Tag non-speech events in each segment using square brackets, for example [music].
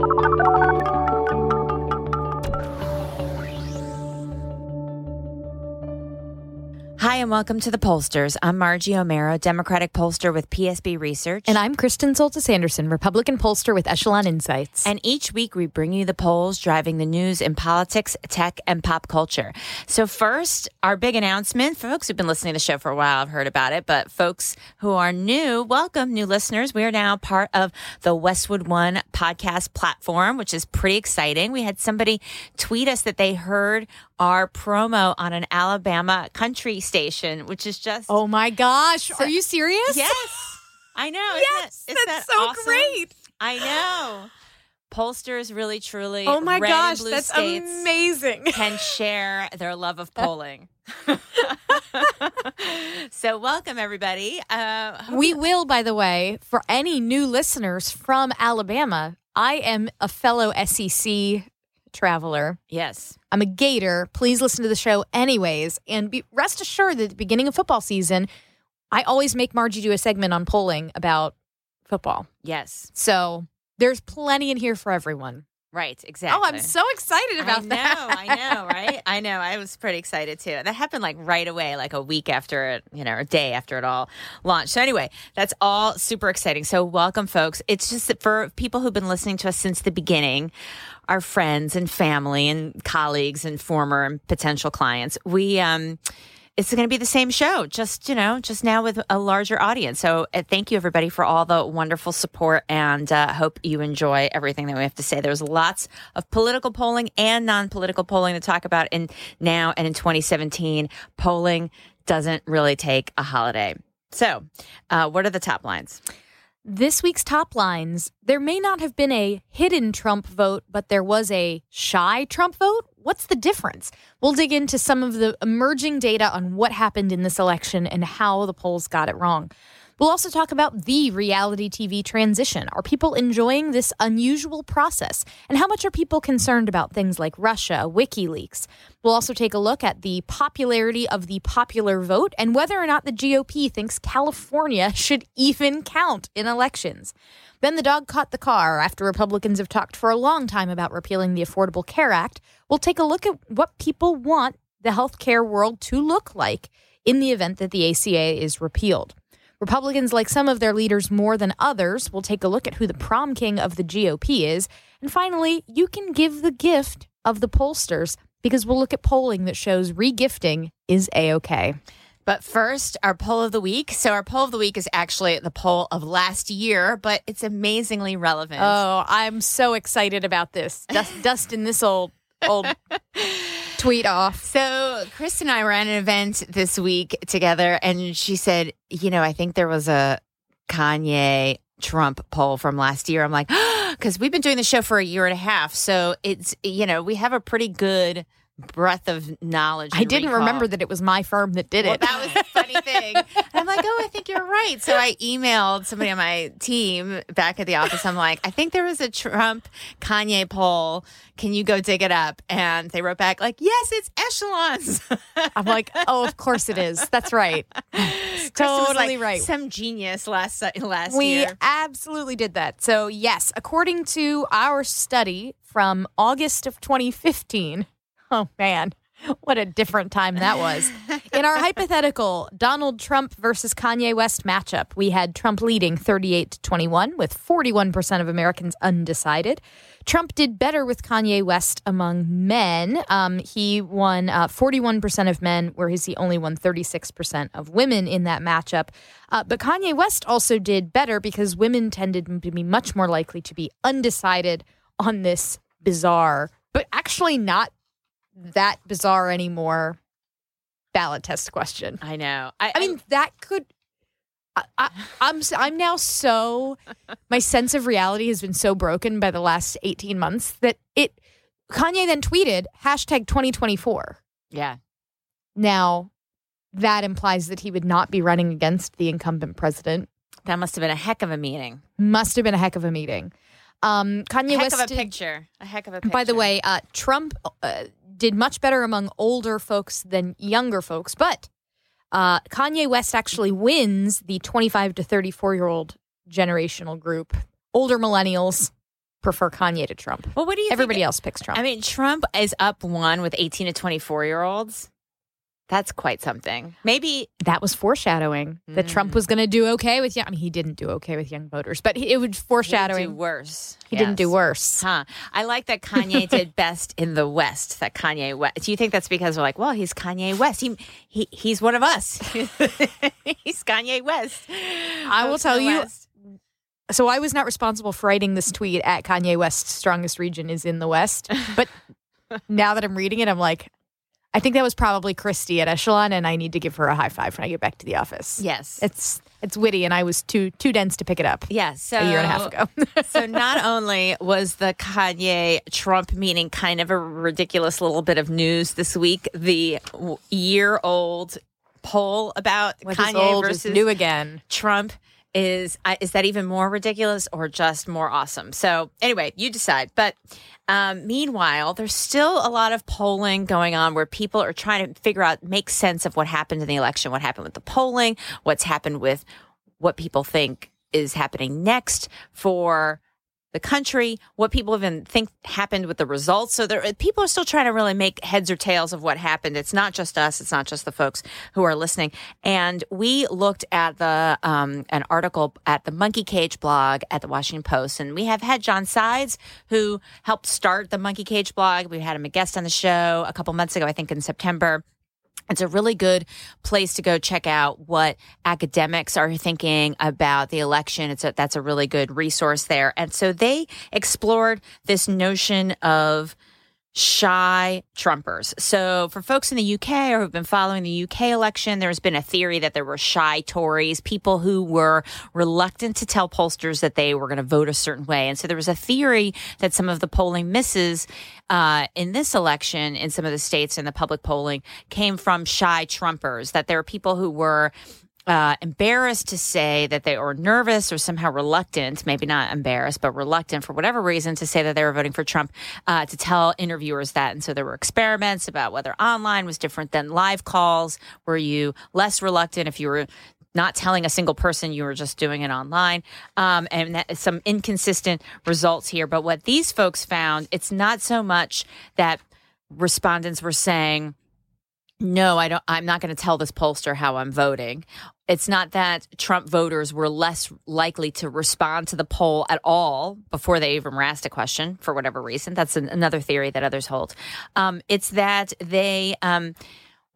Thank you. Hi, and welcome to the Pollsters. I'm Margie Omero, Democratic pollster with PSB Research. And I'm Kristen Soltis Anderson, Republican pollster with Echelon Insights. And each week we bring you the polls driving the news in politics, tech, and pop culture. So, first, our big announcement. For folks who've been listening to the show for a while, I've heard about it. But folks who are new, welcome, new listeners. We are now part of the Westwood One podcast platform, which is pretty exciting. We had somebody tweet us that they heard our promo on an Alabama country station, which is just oh my gosh, are you serious? Yes, I know. yes, isn't that, isn't that's that so awesome? great. I know. Pollsters really, truly. Oh my gosh, that's amazing. Can share their love of polling. [laughs] [laughs] so, welcome everybody. Uh, we you- will, by the way, for any new listeners from Alabama. I am a fellow SEC traveler. yes, I'm a Gator. Please listen to the show anyways. And be, rest assured that at the beginning of football season, I always make Margie do a segment on polling about football. yes, So there's plenty in here for everyone. right, exactly. Oh, I'm so excited about I know, that. I know, right? I know. I was pretty excited too. That happened like right away, like a week after it, you know, a day after it all launched. So anyway, that's all super exciting. So welcome, folks. It's just that for people who've been listening to us since the beginning, our friends and family and colleagues and former and potential clients, we um it's going to be the same show, just you know, just now with a larger audience. So uh, thank you everybody for all the wonderful support, and uh, hope you enjoy everything that we have to say. There's lots of political polling and non-political polling to talk about in now and in 2017. Polling doesn't really take a holiday. So, uh, what are the top lines? This week's top lines there may not have been a hidden Trump vote, but there was a shy Trump vote. What's the difference? We'll dig into some of the emerging data on what happened in this election and how the polls got it wrong. We'll also talk about the reality TV transition. Are people enjoying this unusual process? And how much are people concerned about things like Russia, WikiLeaks? We'll also take a look at the popularity of the popular vote and whether or not the GOP thinks California [laughs] should even count in elections. Then the dog caught the car after Republicans have talked for a long time about repealing the Affordable Care Act. We'll take a look at what people want the healthcare world to look like in the event that the ACA is repealed. Republicans like some of their leaders more than others. We'll take a look at who the prom king of the GOP is. And finally, you can give the gift of the pollsters because we'll look at polling that shows regifting is A OK. But first, our poll of the week. So, our poll of the week is actually the poll of last year, but it's amazingly relevant. Oh, I'm so excited about this. Dust, [laughs] dusting this old old [laughs] tweet off. So Chris and I were at an event this week together, and she said, "You know, I think there was a Kanye Trump poll from last year." I'm like, [gasps] because we've been doing the show for a year and a half, so it's you know we have a pretty good breadth of knowledge. I didn't recall. remember that it was my firm that did Well, it. that was the funny thing. [laughs] I'm like, oh, I think you're right. So I emailed somebody on my team back at the office. I'm like, I think there was a Trump Kanye poll. Can you go dig it up? And they wrote back like, yes, it's echelons. [laughs] I'm like, oh, of course it is. That's right. [laughs] Totally like, right. Some genius last last We year. absolutely did that. So, yes, according to our study from August of 2015, oh man, what a different time that was. [laughs] in our hypothetical Donald Trump versus Kanye West matchup, we had Trump leading 38 to 21 with 41% of Americans undecided. Trump did better with Kanye West among men. Um, he won uh, 41% of men, whereas he only won 36% of women in that matchup. Uh, but Kanye West also did better because women tended to be much more likely to be undecided on this bizarre, but actually not that bizarre anymore ballot test question. I know. I, I mean, that could. I, I, I'm I'm now so [laughs] my sense of reality has been so broken by the last 18 months that it Kanye then tweeted hashtag 2024. yeah. Now that implies that he would not be running against the incumbent president. That must have been a heck of a meeting. Must have been a heck of a meeting. Um, Kanye heck West of a did- picture. A heck of a picture. By the way, uh, Trump uh, did much better among older folks than younger folks, but uh, Kanye West actually wins the 25 to 34 year old generational group. Older millennials prefer Kanye to Trump. well, what do you Everybody think? else picks Trump. I mean, Trump is up one with 18 to 24 year olds. That's quite something. Maybe that was foreshadowing that Trump mm. was going to do okay with young. I mean, he didn't do okay with young voters, but he, it would he didn't foreshadowing. do worse. He didn't do worse. Huh. I like that Kanye [laughs] did best in the West. That Kanye West. Do you think that's because we're like, well, he's Kanye West. He, he he's one of us. [laughs] he's Kanye West. I will tell you, West. So I was not responsible for writing this tweet at Kanye West's strongest region is in the West. But [laughs] now that I'm reading it, I'm like, I think that was probably Christy at Echelon, and I need to give her a high five when I get back to the office. Yes. It's it's witty, and I was too too dense to pick it up Yeah, so a year and a half ago. [laughs] so not only was the Kanye Trump meeting kind of a ridiculous little bit of news this week, the year old poll about Kanye old versus new again. Trump is I- is that even more ridiculous or just more awesome? So anyway, you decide. But um, meanwhile, there's still a lot of polling going on where people are trying to figure out, make sense of what happened in the election, what happened with the polling, what's happened with what people think is happening next for the country, what people even think happened with the results. So there, people are still trying to really make heads or tails of what happened. It's not just us. It's not just the folks who are listening. And we looked at the um, an article at the Monkey Cage blog at the Washington Post, and we have had John Sides who helped start the Monkey Cage blog. We had him a guest on the show a couple months ago, I think in September. It's a really good place to go check out what academics are thinking about the election. It's a, that's a really good resource there. And so they explored this notion of shy Trumpers. So for folks in the UK or who've been following the UK election, there's been a theory that there were shy Tories, people who were reluctant to tell pollsters that they were going to vote a certain way. And so there was a theory that some of the polling misses uh, in this election in some of the states in the public polling came from shy Trumpers, that there were people who were uh, embarrassed to say that they were nervous or somehow reluctant, maybe not embarrassed, but reluctant for whatever reason to say that they were voting for Trump, uh, to tell interviewers that. And so there were experiments about whether online was different than live calls. Were you less reluctant if you were not telling a single person you were just doing it online um, and some inconsistent results here but what these folks found it's not so much that respondents were saying no i don't i'm not going to tell this pollster how i'm voting. It's not that trump voters were less likely to respond to the poll at all before they even asked a question for whatever reason. That's an, another theory that others hold. Um, it's that they um,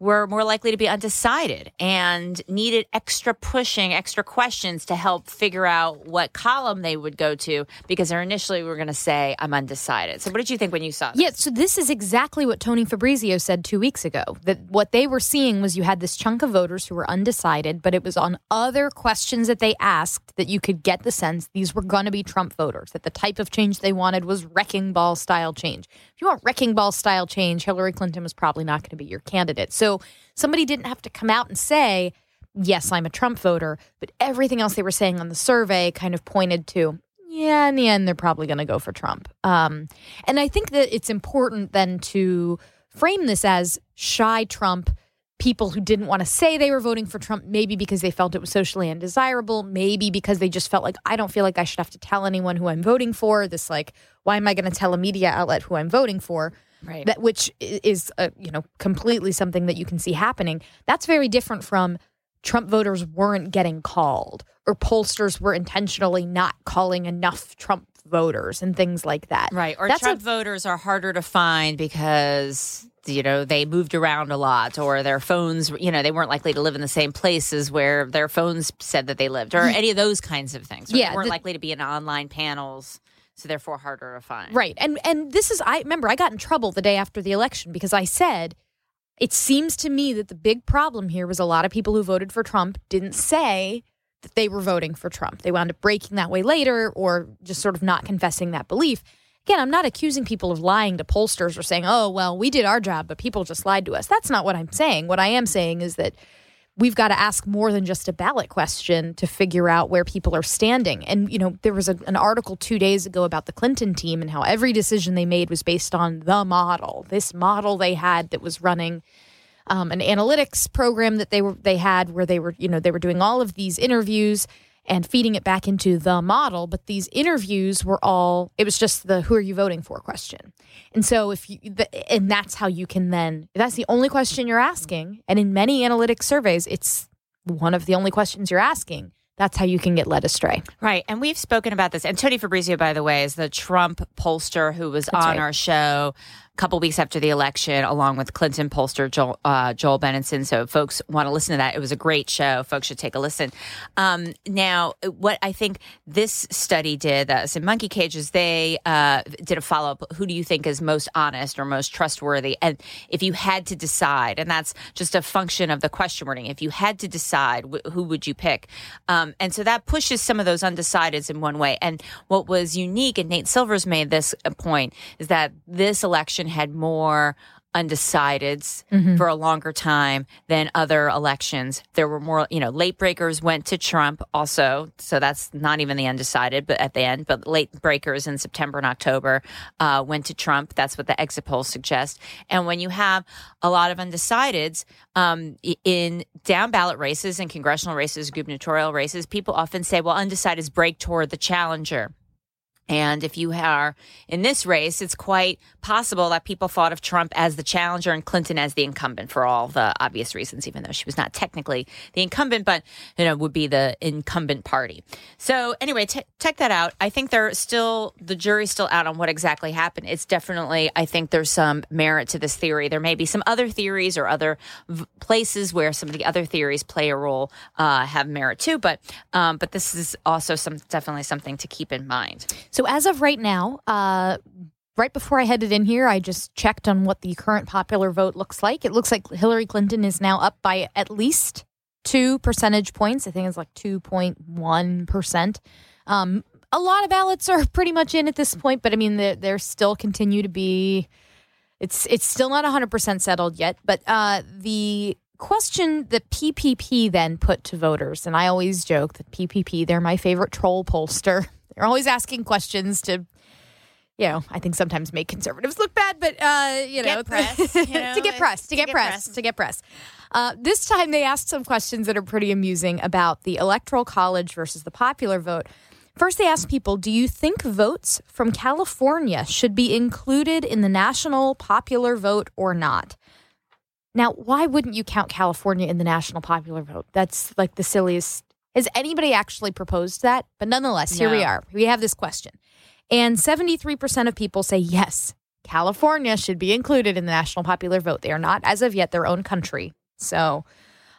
were more likely to be undecided and needed extra pushing, extra questions to help figure out what column they would go to because they initially were going to say, I'm undecided. So, what did you think when you saw this? Yeah, so this is exactly what Tony Fabrizio said two weeks ago. That what they were seeing was you had this chunk of voters who were undecided, but it was on other questions that they asked that you could get the sense these were going to be Trump voters, that the type of change they wanted was wrecking ball style change. You want wrecking ball style change, Hillary Clinton was probably not going to be your candidate. So somebody didn't have to come out and say, yes, I'm a Trump voter, but everything else they were saying on the survey kind of pointed to, yeah, in the end, they're probably going to go for Trump. Um, and I think that it's important then to frame this as shy Trump, people who didn't want to say they were voting for Trump, maybe because they felt it was socially undesirable, maybe because they just felt like, I don't feel like I should have to tell anyone who I'm voting for. This, like, why am I going to tell a media outlet who I'm voting for? Right. that which is uh, you know completely something that you can see happening. That's very different from Trump voters weren't getting called or pollsters were intentionally not calling enough Trump voters and things like that. Right. Or That's Trump a- voters are harder to find because you know they moved around a lot or their phones you know they weren't likely to live in the same places where their phones said that they lived or any of those kinds of things or Yeah, they weren't the- likely to be in online panels so therefore harder to find Right. And and this is I remember I got in trouble the day after the election because I said it seems to me that the big problem here was a lot of people who voted for Trump didn't say that they were voting for Trump. They wound up breaking that way later or just sort of not confessing that belief. Again, I'm not accusing people of lying to pollsters or saying, "Oh, well, we did our job, but people just lied to us." That's not what I'm saying. What I am saying is that we've got to ask more than just a ballot question to figure out where people are standing. And, you know, there was a, an article two days ago about the Clinton team and how every decision they made was based on the model, this model they had that was running um, an analytics program that they were they had where they were you know they were doing all of these interviews and feeding it back into the model but these interviews were all it was just the who are you voting for question and so if you the, and that's how you can then that's the only question you're asking and in many analytics surveys it's one of the only questions you're asking that's how you can get led astray Right. And we've spoken about this. And Tony Fabrizio, by the way, is the Trump pollster who was That's on right. our show couple weeks after the election, along with Clinton pollster Joel, uh, Joel Benenson. So, folks want to listen to that. It was a great show. Folks should take a listen. Um, now, what I think this study did, uh, in Monkey Cages, they uh, did a follow up. Who do you think is most honest or most trustworthy? And if you had to decide, and that's just a function of the question wording, if you had to decide, wh- who would you pick? Um, and so that pushes some of those undecideds in one way. And what was unique, and Nate Silver's made this point, is that this election had more undecideds for a longer time than other elections. There were more, you know, late breakers went to Trump also. So that's not even the undecided, but at the end, but late breakers in September and October uh, went to Trump. That's what the exit polls suggest. And when you have a lot of undecideds um, in down ballot races and congressional races, gubernatorial races, people often say, well, undecideds break toward the challenger. And if you are in this race, it's quite possible that people thought of Trump as the challenger and Clinton as the incumbent for all the obvious reasons, even though she was not technically the incumbent, but you know would be the incumbent party. So anyway, t- check that out. I think they're still the jury's still out on what exactly happened. It's definitely I think there's some merit to this theory. There may be some other theories or other v- places where some of the other theories play a role uh, have merit too, but um, but this is also some definitely something to keep in mind. As of right now, uh, right before I headed in here, I just checked on what the current popular vote looks like. It looks like Hillary Clinton is now up by at least two percentage points. I think it's like two point one percent. Um, a lot of ballots are [laughs] pretty much in at this point, but I mean, there there still continue to be. It's it's still not 100% settled yet, but uh, the question that PPP then put to voters, and I always joke that PPP, they're my favorite troll pollster. [laughs] They're always asking questions to, you know, I think sometimes make conservatives look bad, but uh, you know, [laughs] press, you know, to get press, to, to get, get press, press. to get press. Uh, this time they asked some questions that are pretty amusing about the electoral college versus the popular vote. First, they asked people, do you think votes from California should be included in the national popular vote or not? Now, why wouldn't you count California in the national popular vote? That's like the silliest. Has anybody actually proposed that? But nonetheless, here we are. We have this question. And 73% of people say yes, California should be included in the national popular vote. They are not, as of yet, their own country. So,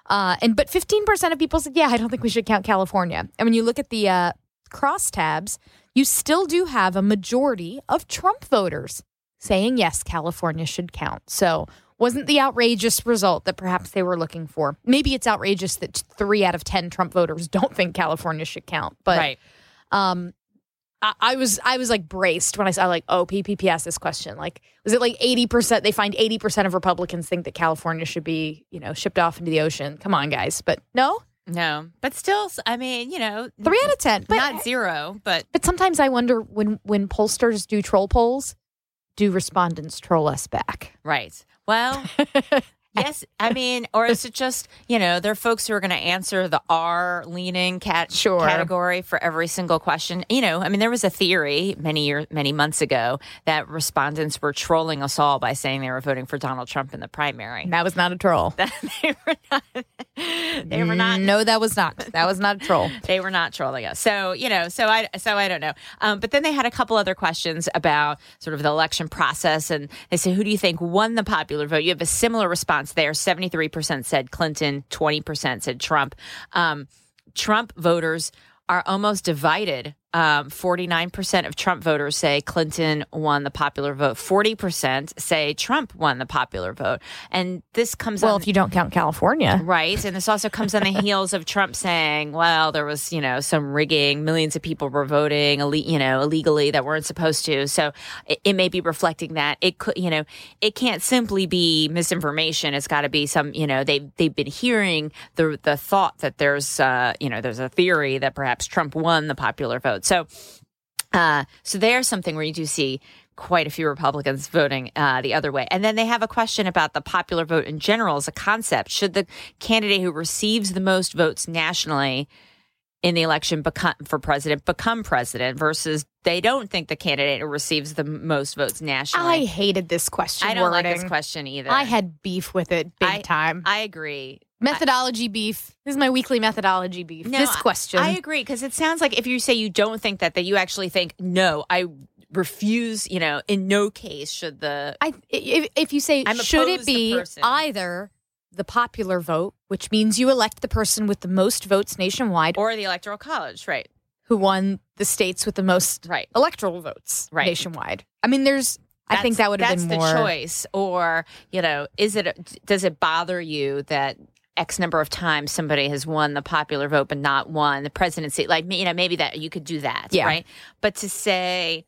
uh, and but 15% of people said, yeah, I don't think we should count California. And when you look at the uh, crosstabs, you still do have a majority of Trump voters saying yes, California should count. So, wasn't the outrageous result that perhaps they were looking for. Maybe it's outrageous that three out of 10 Trump voters [laughs] don't think California should count. But right. um, I, I was I was like braced when I saw like oh PPP asked this question like was it like eighty percent they find eighty percent of Republicans think that California should be you know shipped off into the ocean come on guys but no No, but still, I mean, you know, three out of ten but not zero, but but sometimes I wonder when when pollsters do troll polls do respondents troll us back right. Well, [laughs] Yes, I mean, or is it just you know there are folks who are going to answer the R leaning cat Sure. category for every single question? You know, I mean, there was a theory many years, many months ago that respondents were trolling us all by saying they were voting for Donald Trump in the primary. That was not a troll. [laughs] they were not. [laughs] They were not. No, that was not. That was not a troll. [laughs] they were not trolling us. So you know, so I so I don't know. Um, but then they had a couple other questions about sort of the election process, and they say, who do you think won the popular vote? You have a similar response there. Seventy three percent said Clinton, twenty percent said Trump. Um, Trump voters are almost divided. Um, 49% of Trump voters say Clinton won the popular vote. 40% say Trump won the popular vote. And this comes Well, on if you don't count California. Right. And this also comes on the [laughs] heels of Trump saying, well, there was, you know, some rigging. Millions of people were voting, you know, illegally that weren't supposed to. So it, it may be reflecting that. It could, you know, it can't simply be misinformation. It's got to be some, you know, they, they've been hearing the, the thought that there's, uh, you know, there's a theory that perhaps Trump won the popular vote. So, uh, so there's something where you do see quite a few Republicans voting uh, the other way. And then they have a question about the popular vote in general as a concept. Should the candidate who receives the most votes nationally in the election become for president become president versus they don't think the candidate who receives the most votes nationally. I hated this question I don't like this question either. I had beef with it big time. I agree. Methodology beef. This is my weekly methodology beef. No, this question. I agree because it sounds like if you say you don't think that, that you actually think no. I refuse. You know, in no case should the I if, if you say I'm should it be either the popular vote, which means you elect the person with the most votes nationwide, or the electoral college, right? who won the states with the most Right. electoral votes Right. nationwide. I mean, there's. I think that would have been more. the choice. Or you know, is it does it bother you that X number of times somebody has won the popular vote but not won the presidency? Like you know, maybe that you could do that, Yeah. right? But to say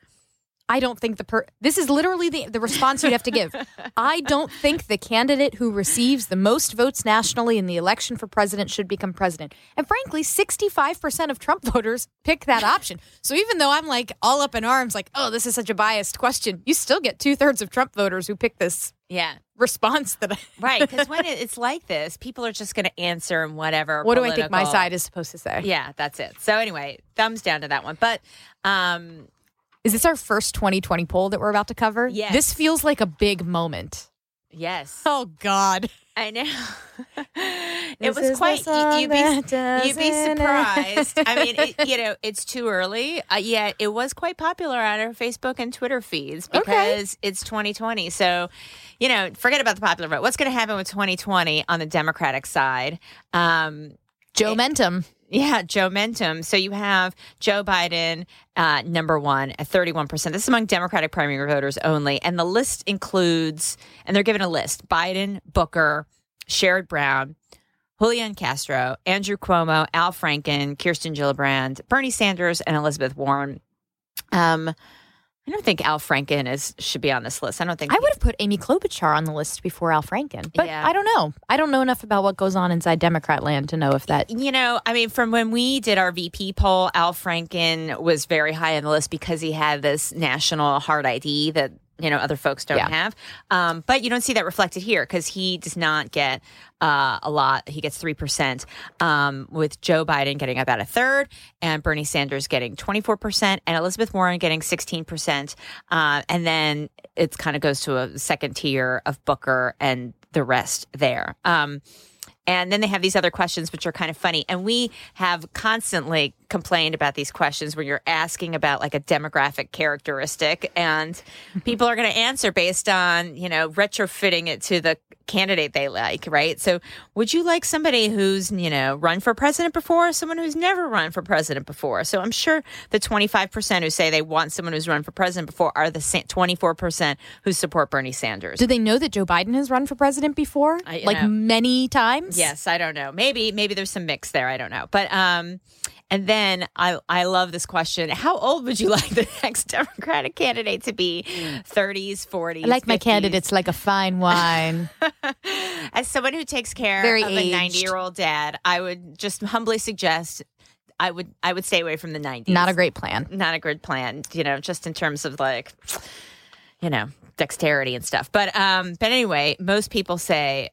I don't think the per. This is literally the the response you'd have to give. [laughs] I don't think the candidate who receives the most votes nationally in the election for president should become president. And frankly, sixty five percent of Trump [laughs] voters pick that option. So even though I'm like all up in arms, like, oh, this is such a biased question, you still get two thirds of Trump voters who pick this yeah. Response that I. Right, because when [laughs] it's like this, people are just going to answer and whatever. What do I think my side is supposed to say? Yeah, that's it. So anyway, thumbs down to that one. But um, Is this our first 2020 poll that we're about to cover? Yeah, This feels like a big moment. yes, Oh God. I know. [laughs] it This was quite. song You, would be you'd be surprised. I mean, it, [laughs] you know, it's too early. Uh, yet it was quite popular on our Facebook and Twitter feeds Okay. because it's 2020. So, you know, forget about the popular vote. What's going to happen with 2020 on the Democratic side? Um, Joe Mentum. Yeah, Joe Mentum. So you have Joe Biden, uh, number one at 31%. This is among Democratic primary voters only. And the list includes, and they're given a list Biden, Booker, Sherrod Brown, Julian Castro, Andrew Cuomo, Al Franken, Kirsten Gillibrand, Bernie Sanders, and Elizabeth Warren. Um, I don't think Al Franken is should be on this list. I don't think I would have put Amy Klobuchar on the list before Al Franken, but Yeah. I don't know. I don't know enough about what goes on inside Democrat land to know if that. You know, I mean, from when we did our VP poll, Al Franken was very high on the list because he had this national hard ID that you know other folks don't Yeah. have. Um, but you don't see that reflected here because he does not get uh, a lot. He gets three percent, um, with Joe Biden getting about a third, and Bernie Sanders getting twenty four percent, and Elizabeth Warren getting sixteen percent. Uh, and then it kind of goes to a second tier of Booker and the rest there. Um, and then they have these other questions, which are kind of funny. And we have constantly complained about these questions where you're asking about like a demographic characteristic, and people are going to answer based on, you know, retrofitting it to the candidate they like, right? So, would you like somebody who's, you know, run for president before, or someone who's never run for president before? So, I'm sure the 25% who say they want someone who's run for president before are the 24% who support Bernie Sanders. Do they know that Joe Biden has run for president before, I- like know. many times? Yes, I don't know. Maybe maybe there's some mix there. I don't know. But um and then I I love this question. How old would you [laughs] like the next Democratic candidate to be? 30s, 40s. I like my 50s? candidates like a fine wine. [laughs] As someone who takes care Very of a aged. 90-year-old dad, I would just humbly suggest I would I would stay away from the 90s. Not a great plan. not a good plan, you know, just in terms of like, you know, dexterity and stuff. But um, but anyway, most people say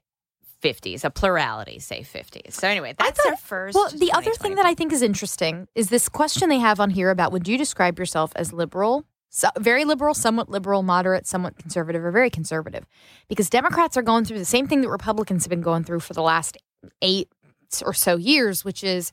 50s, a plurality say 50s. So anyway, that's thought- our first. Well, the other thing that I think is interesting is this question they have on here about would you describe yourself as liberal, so, very liberal, somewhat liberal, moderate, somewhat conservative, or very conservative? Because Democrats are going through the same thing that Republicans have been going through for the last eight or so years, which is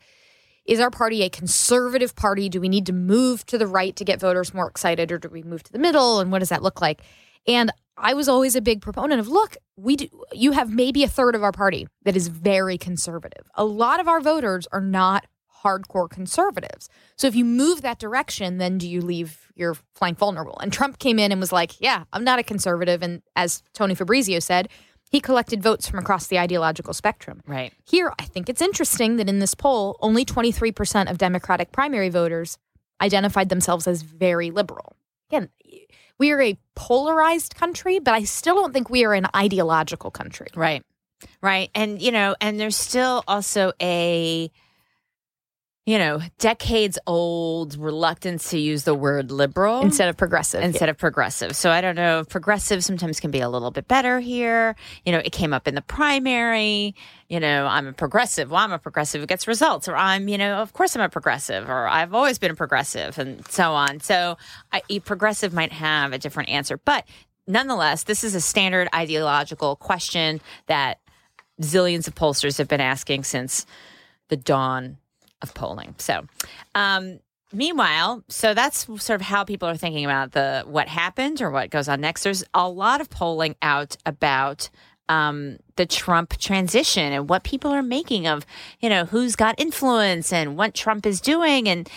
is our party a conservative party? Do we need to move to the right to get voters more excited, or do we move to the middle? And what does that look like? And I was always a big proponent of look, we do, you have maybe a third of our party that is very conservative. A lot of our voters are not hardcore conservatives. So if you move that direction, then do you leave your flank vulnerable? And Trump came in and was like, "Yeah, I'm not a conservative." And as Tony Fabrizio said, he collected votes from across the ideological spectrum. Right. Here, I think it's interesting that in this poll, only 23% of Democratic primary voters identified themselves as very liberal. Again, we are a polarized country, but I still don't think we are an ideological country. Right. Right. And, you know, and there's still also a, you know, decades old reluctance to use the word liberal Instead of progressive. instead of progressive. So I don't know if progressive sometimes can be a little bit better here. You know, it came up in the primary. You know, I'm a progressive. Well, I'm a progressive. who gets results. Or I'm, you know, of course I'm a progressive. Or I've always been a progressive, and so on. So I, a progressive might have a different answer, but nonetheless, this is a standard ideological question that zillions of pollsters have been asking since the dawn of polling. So, um, meanwhile, so that's sort of how people are thinking about the what happened or what goes on next. There's a lot of polling out about um, the Trump transition and what people are making of, you know, who's got influence and what Trump is doing and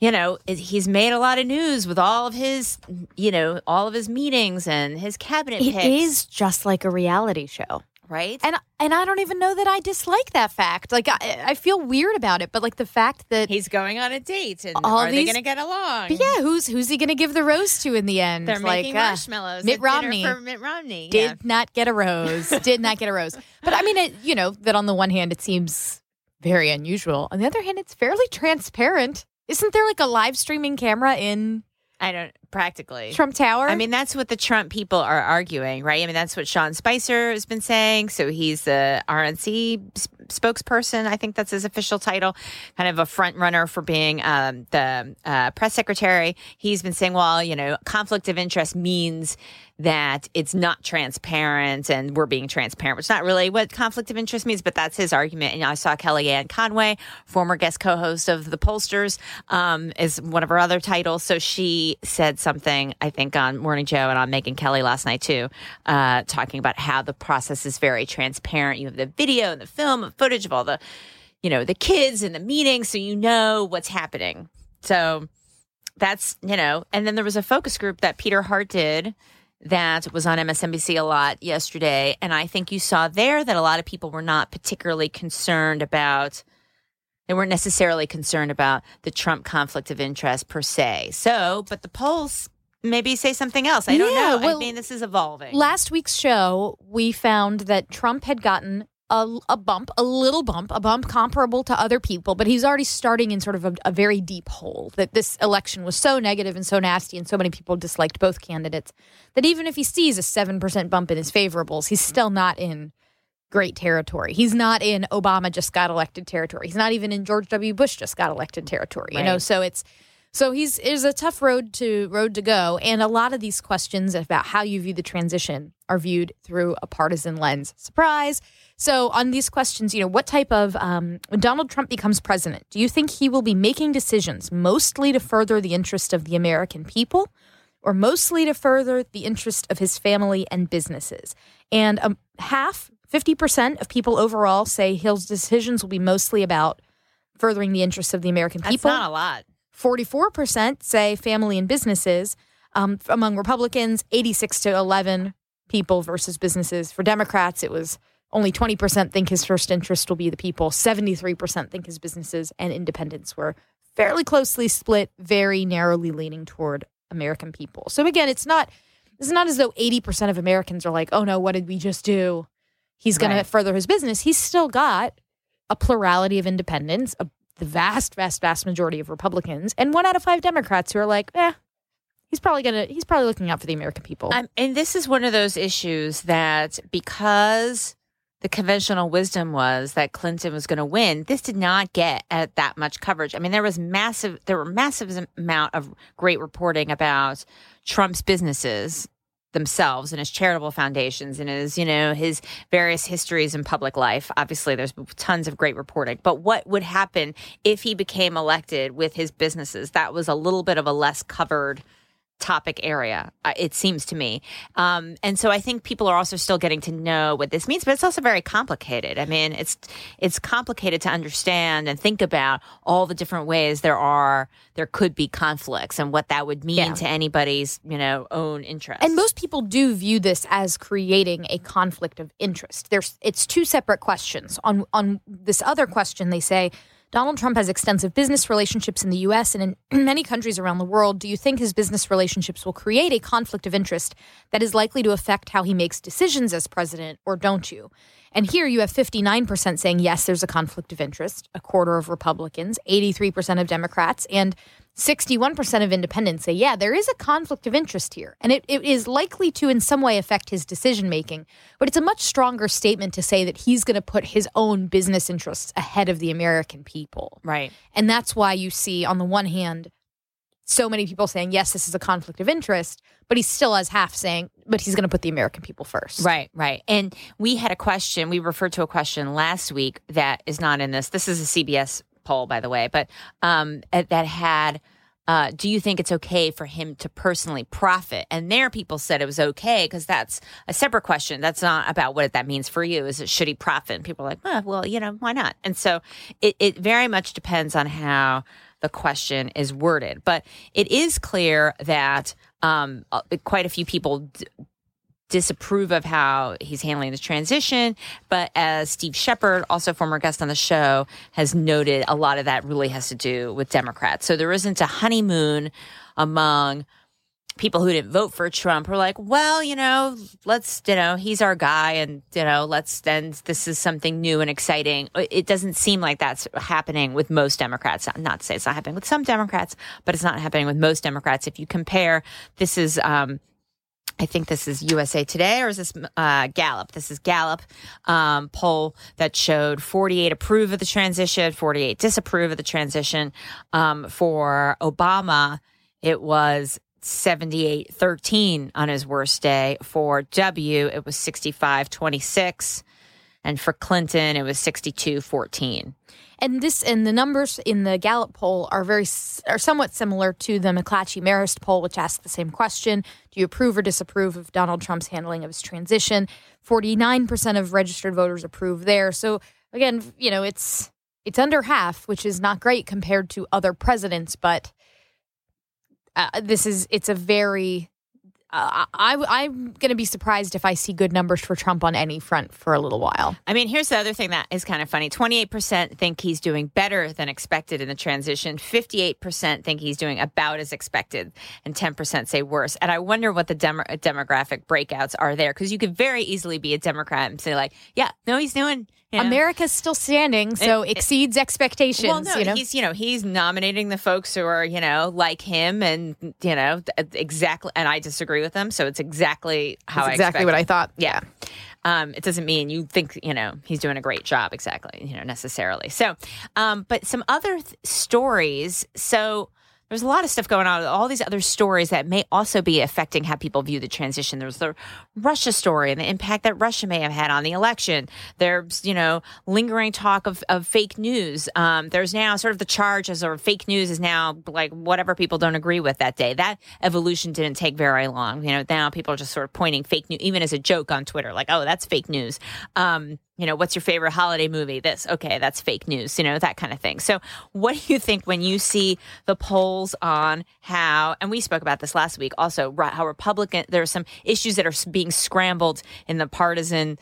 you know, he's made a lot of news with all of his, you know, all of his meetings and his cabinet It picks, is just like a reality show. Right? And and I don't even know that I dislike that fact. Like I, I feel weird about it, but like the fact that He's going on a date, and All are they going to get along? yeah, who's who's he going to give the rose to in the end? They're like making uh, marshmallows. Mitt Romney for Mitt Romney. did yeah. not get a rose. did not get a rose. [laughs] But I mean, it, you know that on the one hand it seems very unusual. On the other hand, it's fairly transparent. Isn't there like a live streaming camera in I don't practically. Trump Tower? I mean, that's what the Trump people are arguing, right? I mean, that's what Sean Spicer has been saying. So he's the RNC spokesperson. I think that's his official title, kind of a front runner for being um, the uh, press secretary. He's been saying, well, you know, conflict of interest means that it's not transparent and we're being transparent, which is not really what conflict of interest means, but that's his argument. And I saw Kellyanne Conway, former guest co-host of The Pollsters, um, is one of her other titles. So she said something, I think, on Morning Joe and on Megyn Kelly last night too, uh, talking about how the process is very transparent. You have the video and the film and footage of all the, you know, the kids and the meetings, so you know what's happening. So that's you know and then there was a focus group that peter hart did that was on msnbc a lot yesterday and i think you saw there that a lot of people were not particularly concerned about they weren't necessarily concerned about the trump conflict of interest per se. So but the polls maybe say something else. I don't Yeah, know. Well, i mean this is evolving. Last week's show, we found that Trump had gotten a, a bump, a little bump, a bump comparable to other people, but he's already starting in sort of a, a very deep hole. That this election was so negative and so nasty, and so many people disliked both candidates that even if he sees a 7% bump in his favorables, he's still not in great territory. He's not in Obama just got elected territory. He's not even in George W. Bush just got elected territory. You know, so it's so he's is a tough road to road to go, and a lot of these questions about how you view the transition are viewed through a partisan lens. Surprise! So on these questions, you know, what type of um, when Donald Trump becomes president, do you think he will be making decisions mostly to further the interest of the American people, or mostly to further the interest of his family and businesses? And um, half, fifty percent of people overall say Hill's decisions will be mostly about furthering the interests of the American people. that's not a lot 44% say family and businesses. Um, among Republicans, 86 to 11 people versus businesses. For Democrats, it was only 20% think his first interest will be the people, 73% think his businesses, and independents were fairly closely split, very narrowly leaning toward American people. So again, it's not it's not as though 80% of Americans are like, "Oh no, what did we just do? He's going Right. to further his business." He's still got a plurality of independents, a, the vast, vast, vast majority of Republicans, and one out of five Democrats who are like, "Eh, he's probably gonna, he's probably looking out for the American people." Um, and this is one of those issues that because the conventional wisdom was that Clinton was going to win. This did not get at that much coverage. I mean, there was massive, there were massive amount of great reporting about Trump's businesses themselves and his charitable foundations and his, you know, his various histories in public life. Obviously, there's tons of great reporting. But what would happen if he became elected with his businesses? That was a little bit of a less covered topic area, uh, it seems to me. Um, and so I think people are also still getting to know what this means, but it's also very complicated. I mean, it's it's complicated to understand and think about all the different ways there are there could be conflicts and what that would mean yeah. to anybody's you know own interest. And most people do view this as creating a conflict of interest. There's it's two separate questions. On on this other question, they say Donald Trump has extensive business relationships in the U.S. and in [clears throat] many countries around the world. Do you think his business relationships will create a conflict of interest that is likely to affect how he makes decisions as president, or don't you? And here you have 59% saying yes, there's a conflict of interest, a quarter of Republicans, 83% of Democrats, and 61% of independents say, yeah, there is a conflict of interest here. And it, it is likely to, in some way, affect his decision making. But it's a much stronger statement to say that he's going to put his own business interests ahead of the American people. Right. And that's why you see, on the one hand, so many people saying, yes, this is a conflict of interest, but he still has half saying, but he's going to put the American people first. Right, right. And we had a question, we referred to a question last week that is not in this. This is a CBS poll, by the way, but um, that had. Uh, do you think it's okay for him to personally profit? And there, people said it was okay because that's a separate question. That's not about what that means for you. Is it should he profit? And people are like, oh, well, you know, why not? And so it, it very much depends on how the question is worded. But it is clear that um, uh, quite a few people d- disapprove of how he's handling the transition. But as Steve Shepard, also former guest on the show, has noted, a lot of that really has to do with Democrats. So there isn't a honeymoon among people who didn't vote for Trump were like, well, you know, let's, you know, he's our guy and, you know, let's then this is something new and exciting. It doesn't seem like that's happening with most Democrats. Not to say it's not happening with some Democrats, but it's not happening with most Democrats. If you compare, this is, um, I think this is USA Today or is this uh, Gallup? This is Gallup um, poll that showed 48 approve of the transition, 48 disapprove of the transition. Um, for Obama, it was 78 13 on his worst day. For W, it was 65 26. And for Clinton, it was 62 14. And this and the numbers in the Gallup poll are very are somewhat similar to the McClatchy Marist poll, which asked the same question: Do you approve or disapprove of Donald Trump's handling of his transition? Forty nine percent of registered voters approve there. So again, you know, it's it's under half, which is not great compared to other presidents, but uh, this is it's a very I, am going to be surprised if I see good numbers for Trump on any front for a little while. I mean, here's the other thing that is kind of funny 28% think he's doing better than expected in the transition, 58% think he's doing about as expected, and 10% say worse. And I wonder what the demo- demographic breakouts are there because you could very easily be a Democrat and say, like, yeah, no, he's doing America's still standing, so it, exceeds it, expectations. Well, no, you know? he's you know he's nominating the folks who are you know like him, and you know exactly. And I disagree with them, so it's exactly how That's exactly what I thought. Yeah. Um, it doesn't mean you think you know he's doing a great job exactly you know necessarily. So, um, but some other th- stories. So there's a lot of stuff going on, all these other stories that may also be affecting how people view the transition. There's the Russia story and the impact that Russia may have had on the election. There's, you know, lingering talk of, of fake news. Um, there's now sort of the charge as or fake news is now like whatever people don't agree with that day. That evolution didn't take very long. You know, now people are just sort of pointing fake news, even as a joke on Twitter, like, oh, that's fake news. Um, you know, what's your favorite holiday movie? This, okay, that's fake news, you know, that kind of thing. So, what do you think when you see the polls on how, and we spoke about this last week also, how Republican, there are some issues that are being scrambled in the partisan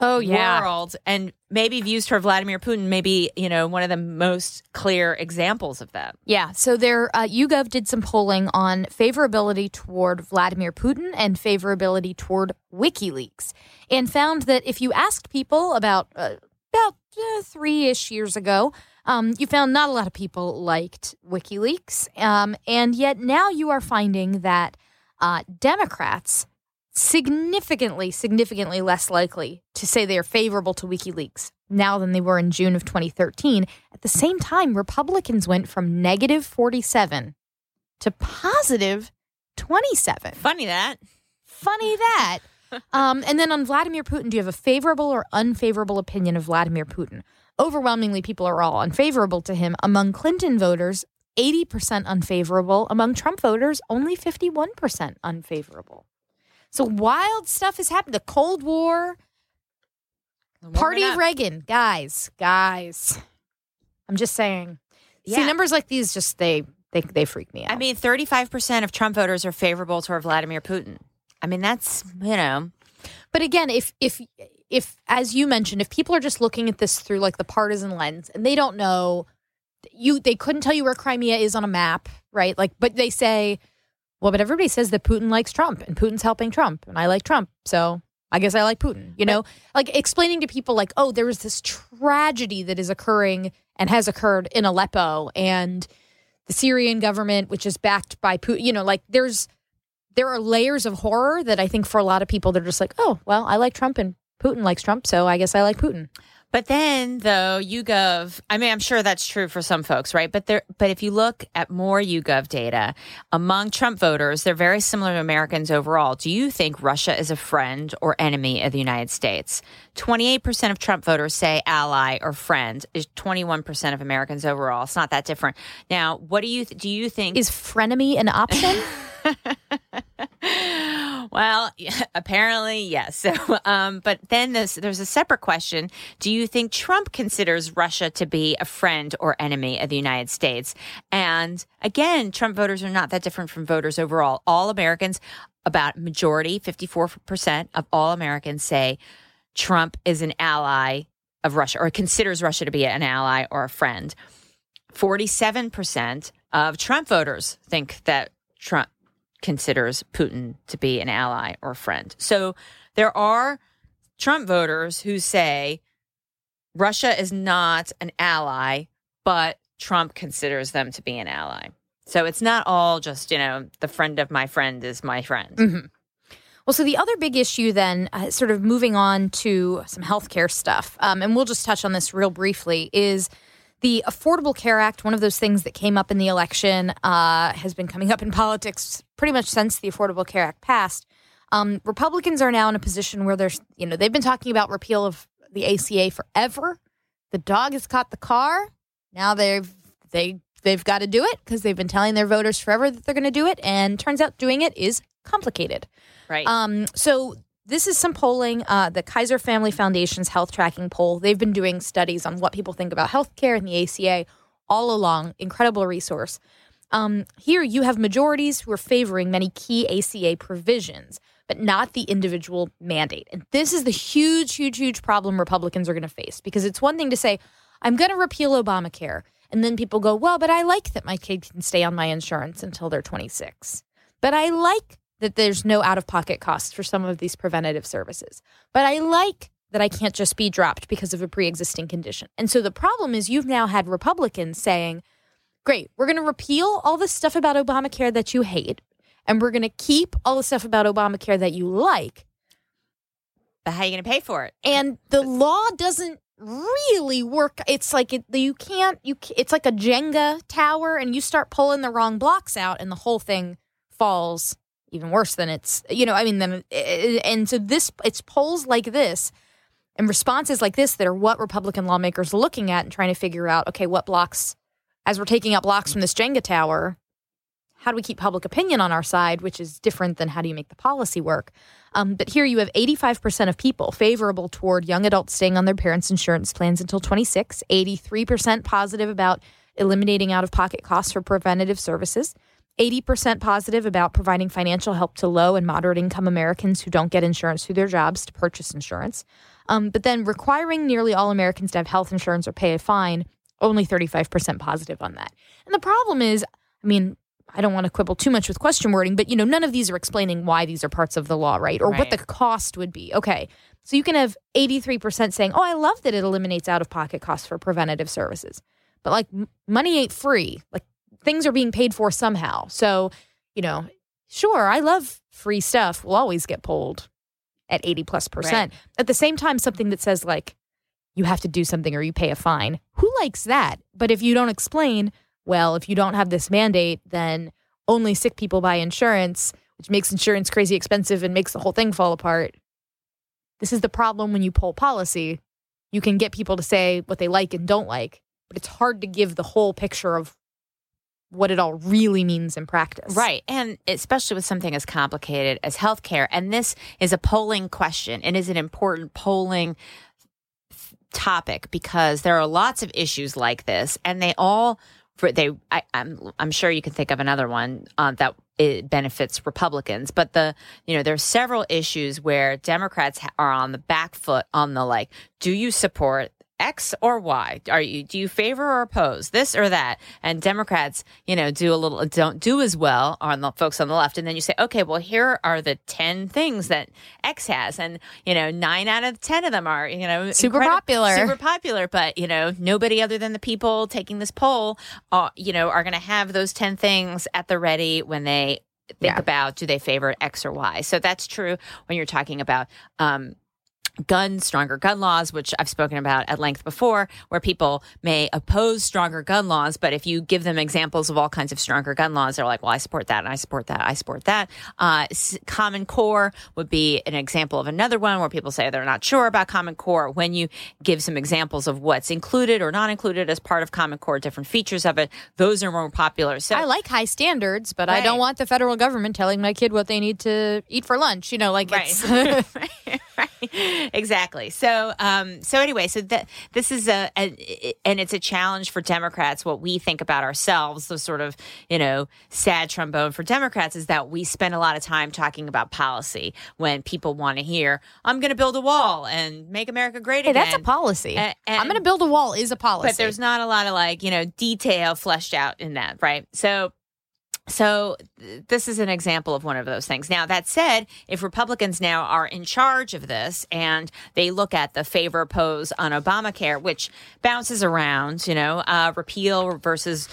oh yeah. world and maybe views toward Vladimir Putin maybe you know one of the most clear examples of that. Yeah, so there uh, YouGov did some polling on favorability toward Vladimir Putin and favorability toward WikiLeaks and found that if you asked people about uh, about uh, 3ish years ago um, you found not a lot of people liked WikiLeaks. Um, and yet now you are finding that uh, Democrats significantly, significantly less likely to say they are favorable to WikiLeaks now than they were in June of 2013. At the same time, Republicans went from negative 47 to positive 27. Funny that. Funny that. [laughs] um, and then on Vladimir Putin, do you have a favorable or unfavorable opinion of Vladimir Putin? Overwhelmingly, people are all unfavorable to him. Among Clinton voters, 80% unfavorable. Among Trump voters, only 51% unfavorable. So wild stuff has happened. The Cold War, Party up. Reagan, guys, guys. I'm just saying. See, numbers like these just they they they freak me out. I mean, 35% of Trump voters are favorable toward Vladimir Putin. I mean, that's, you know, But again, if if if as you mentioned, if people are just looking at this through like the partisan lens and they don't know you they couldn't tell you where Crimea is on a map, right? Like but they say, well, but everybody says that Putin likes Trump and Putin's helping Trump and I like Trump. So I guess I like Putin, mm. you know? like explaining to people like, "Oh, there is this tragedy that is occurring and has occurred in Aleppo and the Syrian government which is backed by Putin, you know, like there's there are layers of horror that I think for a lot of people they're just like, oh, well, I like Trump and Putin likes Trump, so I guess I like Putin. But then, though, YouGov, I mean, I'm sure that's true for some folks, right? But there, but if you look at more YouGov data among Trump voters, they're very similar to Americans overall. Do you think Russia is a friend or enemy of the United States? 28% of Trump voters say ally or friend. Is 21% of Americans overall. It's not that different. Now, what do you th- do? You think Is frenemy an option? [laughs] [laughs] well, [laughs] apparently, yes. [laughs] So, um, but then there's, there's a separate question. Do you think Trump considers Russia to be a friend or enemy of the United States? And again, Trump voters are not that different from voters overall. All Americans, about majority, 54% of all Americans say Trump is an ally of Russia or considers Russia to be an ally or a friend. 47% of Trump voters think that Trump considers Putin to be an ally or friend. So there are Trump voters who say Russia is not an ally, but Trump considers them to be an ally. So it's not all just, you know, the friend of my friend is my friend. well, so the other big issue then, uh, sort of moving on to some healthcare stuff, um, and we'll just touch on this real briefly, is the Affordable Care Act, one of those things that came up in the election, uh, has been coming up in [laughs] politics pretty much since the Affordable Care Act passed. Um, Republicans are now in a position where there's, you know, they've been talking about repeal of the ACA forever. The dog has caught the car. Now they've they they've got to do it because they've been telling their voters forever that they're going to do it, and turns out doing it is complicated. Right. Um, so this is some polling. Uh, the Kaiser Family Foundation's health tracking poll. They've been doing studies on what people think about healthcare and the ACA all along. Incredible resource. Um, here you have majorities who are favoring many key ACA provisions, but not the individual mandate. And this is the huge, huge, huge problem Republicans are going to face because it's one thing to say, I'm going to repeal Obamacare. And then people go, well, but I like that my kid can stay on my insurance until they're 26. But I like that there's no out of pocket costs for some of these preventative services. But I like that I can't just be dropped because of a pre existing condition. And so the problem is you've now had Republicans saying, great, we're going to repeal all the stuff about Obamacare that you hate, and we're going to keep all the stuff about Obamacare that you like. but how are you going to pay for it? And the law doesn't really work. It's like it, you can't, you, it's like a Jenga tower, and you start pulling the wrong blocks out, and the whole thing falls even worse than it's, you know, I mean, then, and so this, it's polls like this and responses like this that are what Republican lawmakers are looking at and trying to figure out, okay, what blocks, as we're taking out blocks from this Jenga tower, how do we keep public opinion on our side, which is different than how do you make the policy work? Um, but here you have 85% of people favorable toward young adults staying on their parents' insurance plans until 26, 83% positive about eliminating out of pocket costs for preventative services, 80% positive about providing financial help to low and moderate income Americans who don't get insurance through their jobs to purchase insurance. Um, but then requiring nearly all Americans to have health insurance or pay a fine, only 35% positive on that. And the problem is, I mean, I don't want to quibble too much with question wording, but you know, none of these are explaining why these are parts of the law, right? Or what the cost would be. Okay. So you can have 83% saying, "Oh, I love that it eliminates out-of-pocket costs for preventative services." But like money ain't free. Like things are being paid for somehow. So, you know, sure, I love free stuff, We'll always get polled at 80 plus percent. At the same time, something that says, like, you have to do something or you pay a fine. Who likes that? But if you don't explain, well, if you don't have this mandate, then only sick people buy insurance, which makes insurance crazy expensive and makes the whole thing fall apart. This is the problem when you pull policy. You can get people to say what they like and don't like, but it's hard to give the whole picture of what it all really means in practice. Right. And especially with something as complicated as healthcare. And this is a polling question and is an important polling topic because there are lots of issues like this and they all for they I, am I'm, I'm sure you can think of another one uh, that it benefits Republicans, but the you know there's several issues where Democrats are on the back foot on the like, do you support X or Y? Are you do you favor or oppose this or that? And Democrats, you know, do a little don't do as well on the folks on the left. And then you say, okay, well, here are the ten things that X has, and you know, nine out of ten of them are you know super popular, super popular. But you know, nobody other than the people taking this poll, uh, you know, are going to have those ten things at the ready when they think yeah. about do they favor X or Y. So that's true when you're talking about. Um, gun, stronger gun laws, which I've spoken about at length before, where people may oppose stronger gun laws, but if you give them examples of all kinds of stronger gun laws, they're like, well, I support that, and I support that, I support that. Uh, Common Core would be an example of another one where people say they're not sure about Common Core. When you give some examples of what's included or not included as part of Common Core, different features of it, those are more popular. So I like high standards, but right. I don't want the federal government telling my kid what they need to eat for lunch. You know, like right. it's. [laughs] right exactly. So, um, so anyway, so that this is a, a, and it's a challenge for Democrats. What we think about ourselves, the sort of you know sad trombone for Democrats, is that we spend a lot of time talking about policy when people want to hear, "I'm going to build a wall and make America great hey, again." That's a policy. And, and, I'm going to build a wall is a policy, but there's not a lot of like you know detail fleshed out in that, right? So so this is an example of one of those things. Now that said, if Republicans now are in charge of this and they look at the favor pose on Obamacare, which bounces around, you know, uh, repeal versus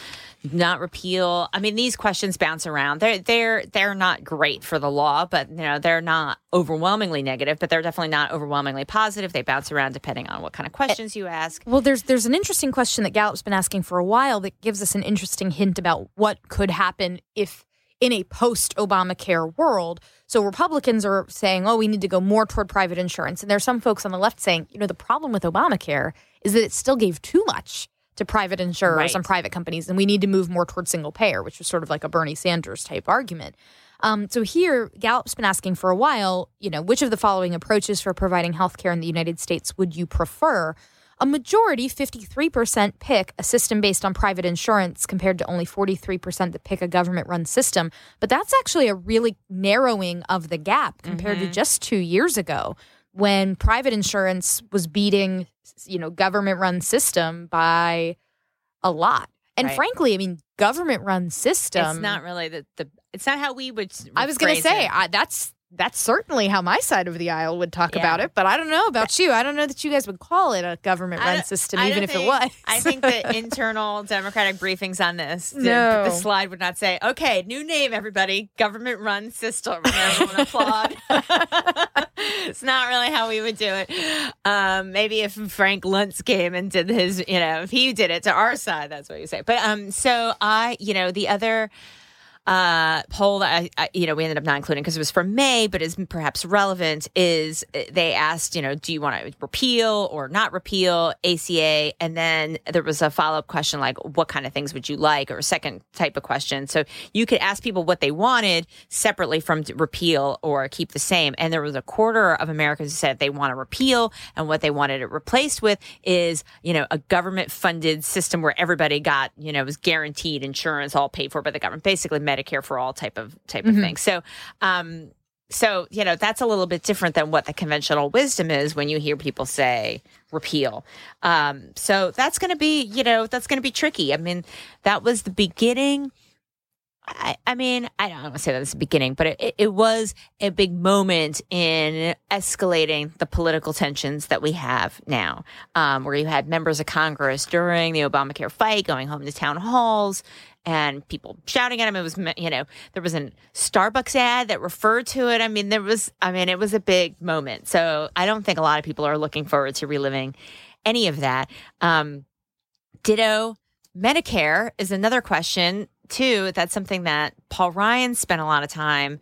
not repeal. I mean, these questions bounce around. They're they're they're not great for the law, but you know they're not overwhelmingly negative, but they're definitely not overwhelmingly positive. They bounce around depending on what kind of questions you ask. Well, there's there's an interesting question that Gallup's been asking for a while that gives us an interesting hint about what could happen if in a post Obamacare world. So Republicans are saying, "Oh, we need to go more toward private insurance," and there's some folks on the left saying, "You know, the problem with Obamacare is that it still gave too much." To private insurers right. and private companies, and we need to move more towards single payer, which was sort of like a Bernie Sanders type argument. Um, so here, Gallup's been asking for a while, you know, which of the following approaches for providing healthcare in the United States would you prefer? A majority, 53%, pick a system based on private insurance compared to only 43% that pick a government run system. But that's actually a really narrowing of the gap compared mm-hmm. to just two years ago when private insurance was beating you know government run system by a lot and right. frankly i mean government run system it's not really the, the it's not how we would i was going to say I, that's that's certainly how my side of the aisle would talk yeah. about it. But I don't know about you. I don't know that you guys would call it a government run system, even if think, it was. I think the [laughs] internal Democratic briefings on this, the, no. the, slide would not say, okay, new name, everybody, government run system. And everyone applaud. [laughs] it's not really how we would do it. Um, maybe if Frank Luntz came and did his, you know, if he did it to our side, that's what you say. But um, so I, you know, the other uh, poll that I, I, you know we ended up not including because it was from May, but is perhaps relevant. Is uh, they asked, you know, do you want to repeal or not repeal ACA? And then there was a follow up question like, what kind of things would you like, or a second type of question. So you could ask people what they wanted separately from repeal or keep the same. And there was a quarter of Americans who said they want to repeal, and what they wanted it replaced with is, you know, a government funded system where everybody got, you know, was guaranteed insurance all paid for by the government, basically Medicare for all type of type of mm-hmm. thing. So, um, so you know that's a little bit different than what the conventional wisdom is when you hear people say repeal. Um, so that's going to be, you know, that's going to be tricky. I mean, that was the beginning I, I mean, I don't want to say that at the beginning, but it, it, was a big moment in escalating the political tensions that we have now, um, where you had members of Congress during the Obamacare fight going home to town halls and people shouting at him. It was, you know, there was a Starbucks ad that referred to it. I mean, there was, I mean, it was a big moment. So I don't think a lot of people are looking forward to reliving any of that. Um, ditto Medicare is another question too, that's something that Paul Ryan spent a lot of time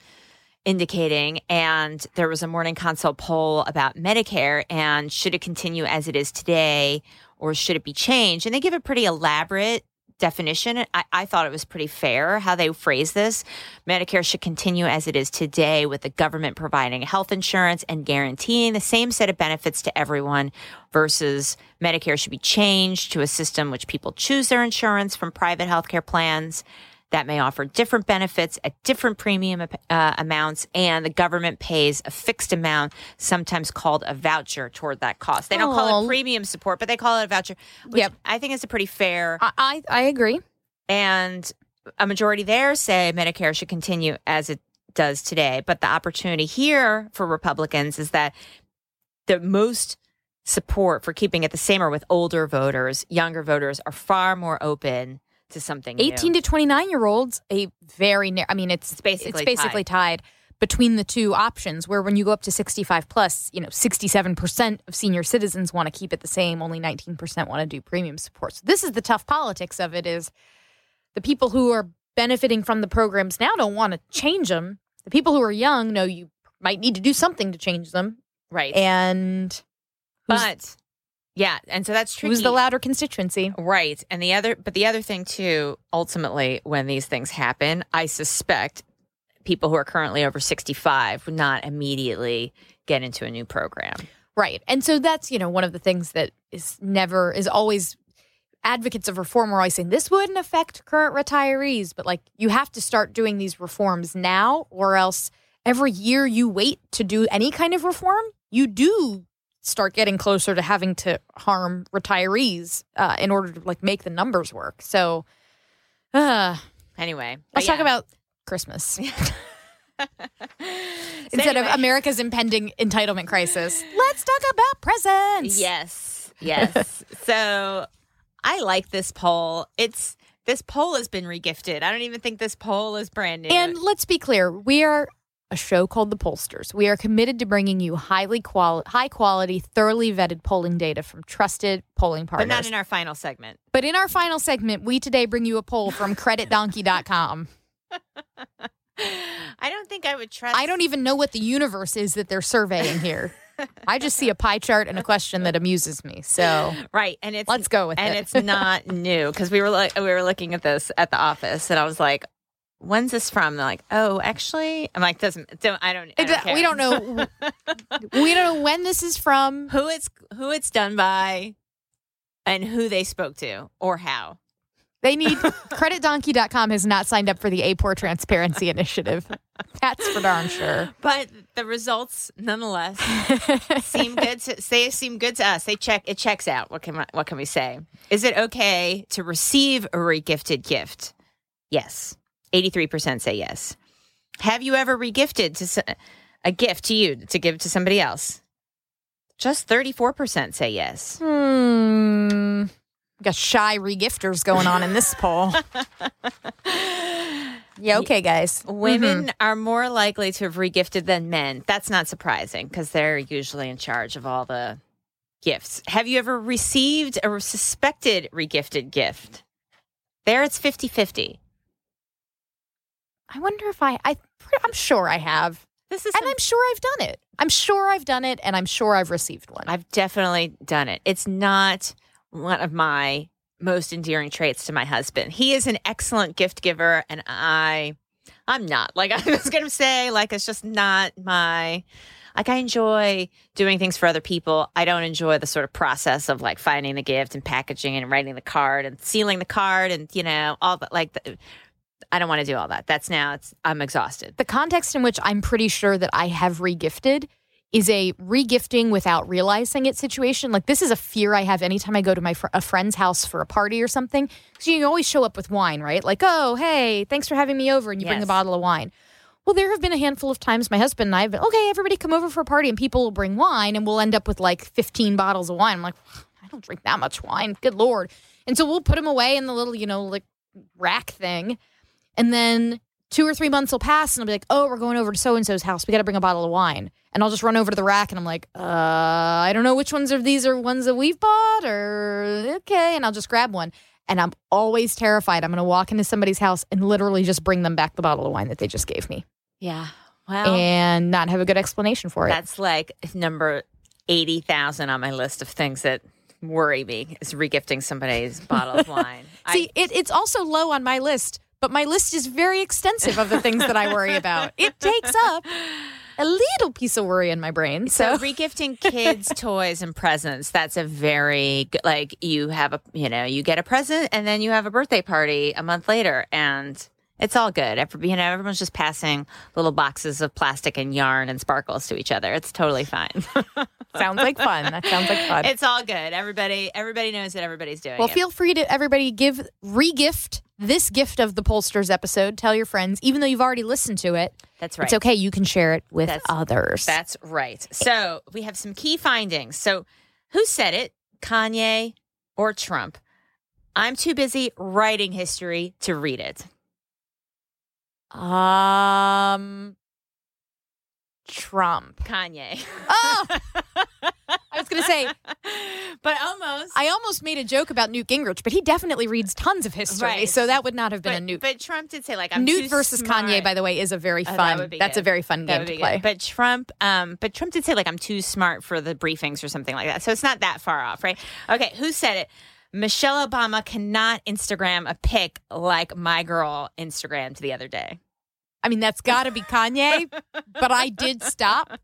indicating. And there was a morning consult poll about Medicare and should it continue as it is today or should it be changed? And they give a pretty elaborate definition. I, I, thought it was pretty fair how they phrase this. Medicare should continue as it is today with the government providing health insurance and guaranteeing the same set of benefits to everyone versus Medicare should be changed to a system which people choose their insurance from private healthcare plans that may offer different benefits at different premium uh, amounts, and the government pays a fixed amount, sometimes called a voucher, toward that cost. They don't call it premium support, but they call it a voucher. Which yep. I think is a pretty fair. I, I, I agree. And a majority there say Medicare should continue as it does today. But the opportunity here for Republicans is that the most support for keeping it the same are with older voters. Younger voters are far more open to something 18 new. to 29 year olds a very near, i mean it's, it's basically it's basically tied. tied. between the two options where when you go up to 65 plus you know 67% of senior citizens want to keep it the same only 19% want to do premium support so this is the tough politics of it is the people who are benefiting from the programs now don't want to change them the people who are young know you might need to do something to change them right and but yeah, and so that's tricky. Who's the louder constituency? Right. And the other but the other thing too, ultimately when these things happen, I suspect people who are currently over 65 would not immediately get into a new program. Right. And so that's, you know, one of the things that is never is always advocates of reform are always saying this wouldn't affect current retirees, but like you have to start doing these reforms now or else every year you wait to do any kind of reform, you do start getting closer to having to harm retirees uh, in order to like make the numbers work. So, uh, anyway, let's yeah. talk about Christmas [laughs] [laughs] instead anyway. of America's impending entitlement crisis. [laughs] Let's talk about presents. Yes, yes. so, I like this poll. It's this poll has been regifted. I don't even think this poll is brand new. And let's be clear, we are a show called The Pollsters. We are committed to bringing you highly quali- high quality, thoroughly vetted polling data from trusted polling partners. But not in our final segment. But in our final segment, we today bring you a poll from creditdonkey.com. [laughs] I don't think I would trust. I don't even know what the universe is that they're surveying here. I just see a pie chart and a question that amuses me. So right, and it's let's go with and it. And it's not [laughs] new because we were like we were looking at this at the office, and I was like, when's this from? They're like, oh, actually, I'm like, doesn't don't I don't, I don't we don't know [laughs] we don't know when this is from, who it's who it's done by, and who they spoke to or how. [laughs] They need creditdonkey.com has not signed up for the AAPOR transparency initiative. That's for darn sure. But the results nonetheless seem good to [laughs] they seem good to us. They check it checks out. What can what can we say? Is it okay to receive a regifted gift? Yes. 83% say yes. Have you ever regifted to a gift to you to give to somebody else? Just 34% say yes. Hmm. Got shy regifters going on in this poll. [laughs] yeah, okay, guys. Women mm-hmm. are more likely to have regifted than men. That's not surprising because they're usually in charge of all the gifts. Have you ever received a suspected regifted gift? There it's 50 50. I wonder if I, I I'm sure I have. This is and some, I'm sure I've done it. I'm sure I've done it, and I'm sure I've received one. I've definitely done it. It's not one of my most endearing traits to my husband. He is an excellent gift giver, and I, I'm not. Like [laughs] I was gonna say, like it's just not my. Like I enjoy doing things for other people. I don't enjoy the sort of process of like finding the gift and packaging and writing the card and sealing the card and you know all that like the, I don't want to do all that. That's now it's I'm exhausted. The context in which I'm pretty sure that I have regifted is a regifting without realizing it situation. Like this is a fear I have anytime I go to my fr- a friend's house for a party or something. So you always show up with wine, right? Like, oh, hey, thanks for having me over, and you bring a bottle of wine. Well, there have been a handful of times my husband and I have been, okay, everybody come over for a party, and people will bring wine, and we'll end up with like 15 bottles of wine. I'm like, I don't drink that much wine. Good lord. And so we'll put them away in the little, you know, like rack thing. And then two or three months will pass and I'll be like, oh, we're going over to so and so's house. We got to bring a bottle of wine. And I'll just run over to the rack and I'm like, uh, I don't know which ones of these are ones that we've bought or okay. And I'll just grab one. And I'm always terrified. I'm going to walk into somebody's house and literally just bring them back the bottle of wine that they just gave me Yeah. Well, and not have a good explanation for it. that's like number 80,000 on my list of things that worry me is regifting somebody's bottle of [laughs] wine. I- See, it, it's also low on my list, but my list is very extensive of the things that I worry about. It takes up a little piece of worry in my brain. So So, regifting kids [laughs] toys and presents, that's a very good like you have a you know, you get a present and then you have a birthday party a month later and it's all good. You know, everyone's just passing little boxes of plastic and yarn and sparkles to each other. It's totally fine. [laughs] sounds like fun. That sounds like fun. it's all good. Everybody everybody knows that everybody's doing well, it. feel free to everybody give regift this gift of the pollsters episode. Tell your friends, even though you've already listened to it. That's right. It's okay. You can share it with That's- others. That's right. So we have some key findings. So who said it? Kanye or Trump? I'm too busy writing history to read it. Um, Trump. Kanye. Oh, [laughs] I was going to say, but almost. I almost made a joke about Newt Gingrich, but he definitely reads tons of history. Right. So that would not have been but, a Newt. but Trump did say like I'm Newt versus smart. Kanye, by the way, is a very Oh, that fun. would that's good. a very fun That game to play. good. But Trump, um, but Trump did say like I'm too smart for the briefings or something like that. So it's not that far off, right? Okay, who said it? Michelle Obama cannot Instagram a pic like my girl Instagrammed the other day. I mean, that's got to be Kanye, but I did stop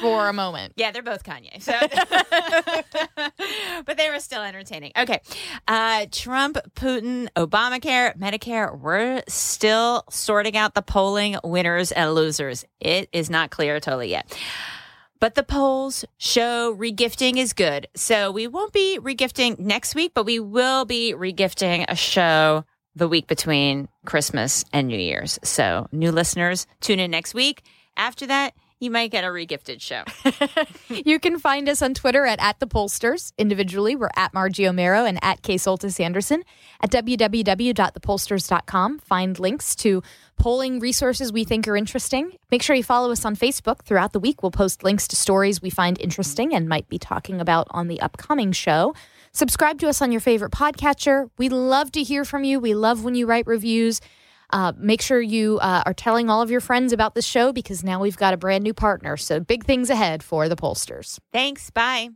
for a moment. Yeah, they're both Kanye. So, [laughs] but they were still entertaining. Okay, uh, Trump, Putin, Obamacare, Medicare. We're still sorting out the polling winners and losers. It is not clear totally yet. But the polls show regifting is good. So we won't be regifting next week, but we will be regifting a show the week between Christmas and New Year's. So new listeners, tune in next week. After that, you might get a regifted show. [laughs] You can find us on Twitter at, at the pollsters. Individually, we're at Margie Omero and at K Soltis Anderson. At www.thepollsters.com, find links to polling resources we think are interesting. Make sure you follow us on Facebook. Throughout the week, we'll post links to stories we find interesting and might be talking about on the upcoming show. Subscribe to us on your favorite podcatcher. We love to hear from you. We love when you write reviews. Uh, make sure you uh, are telling all of your friends about the show because now we've got a brand new partner. So big things ahead for the pollsters. Thanks. Bye.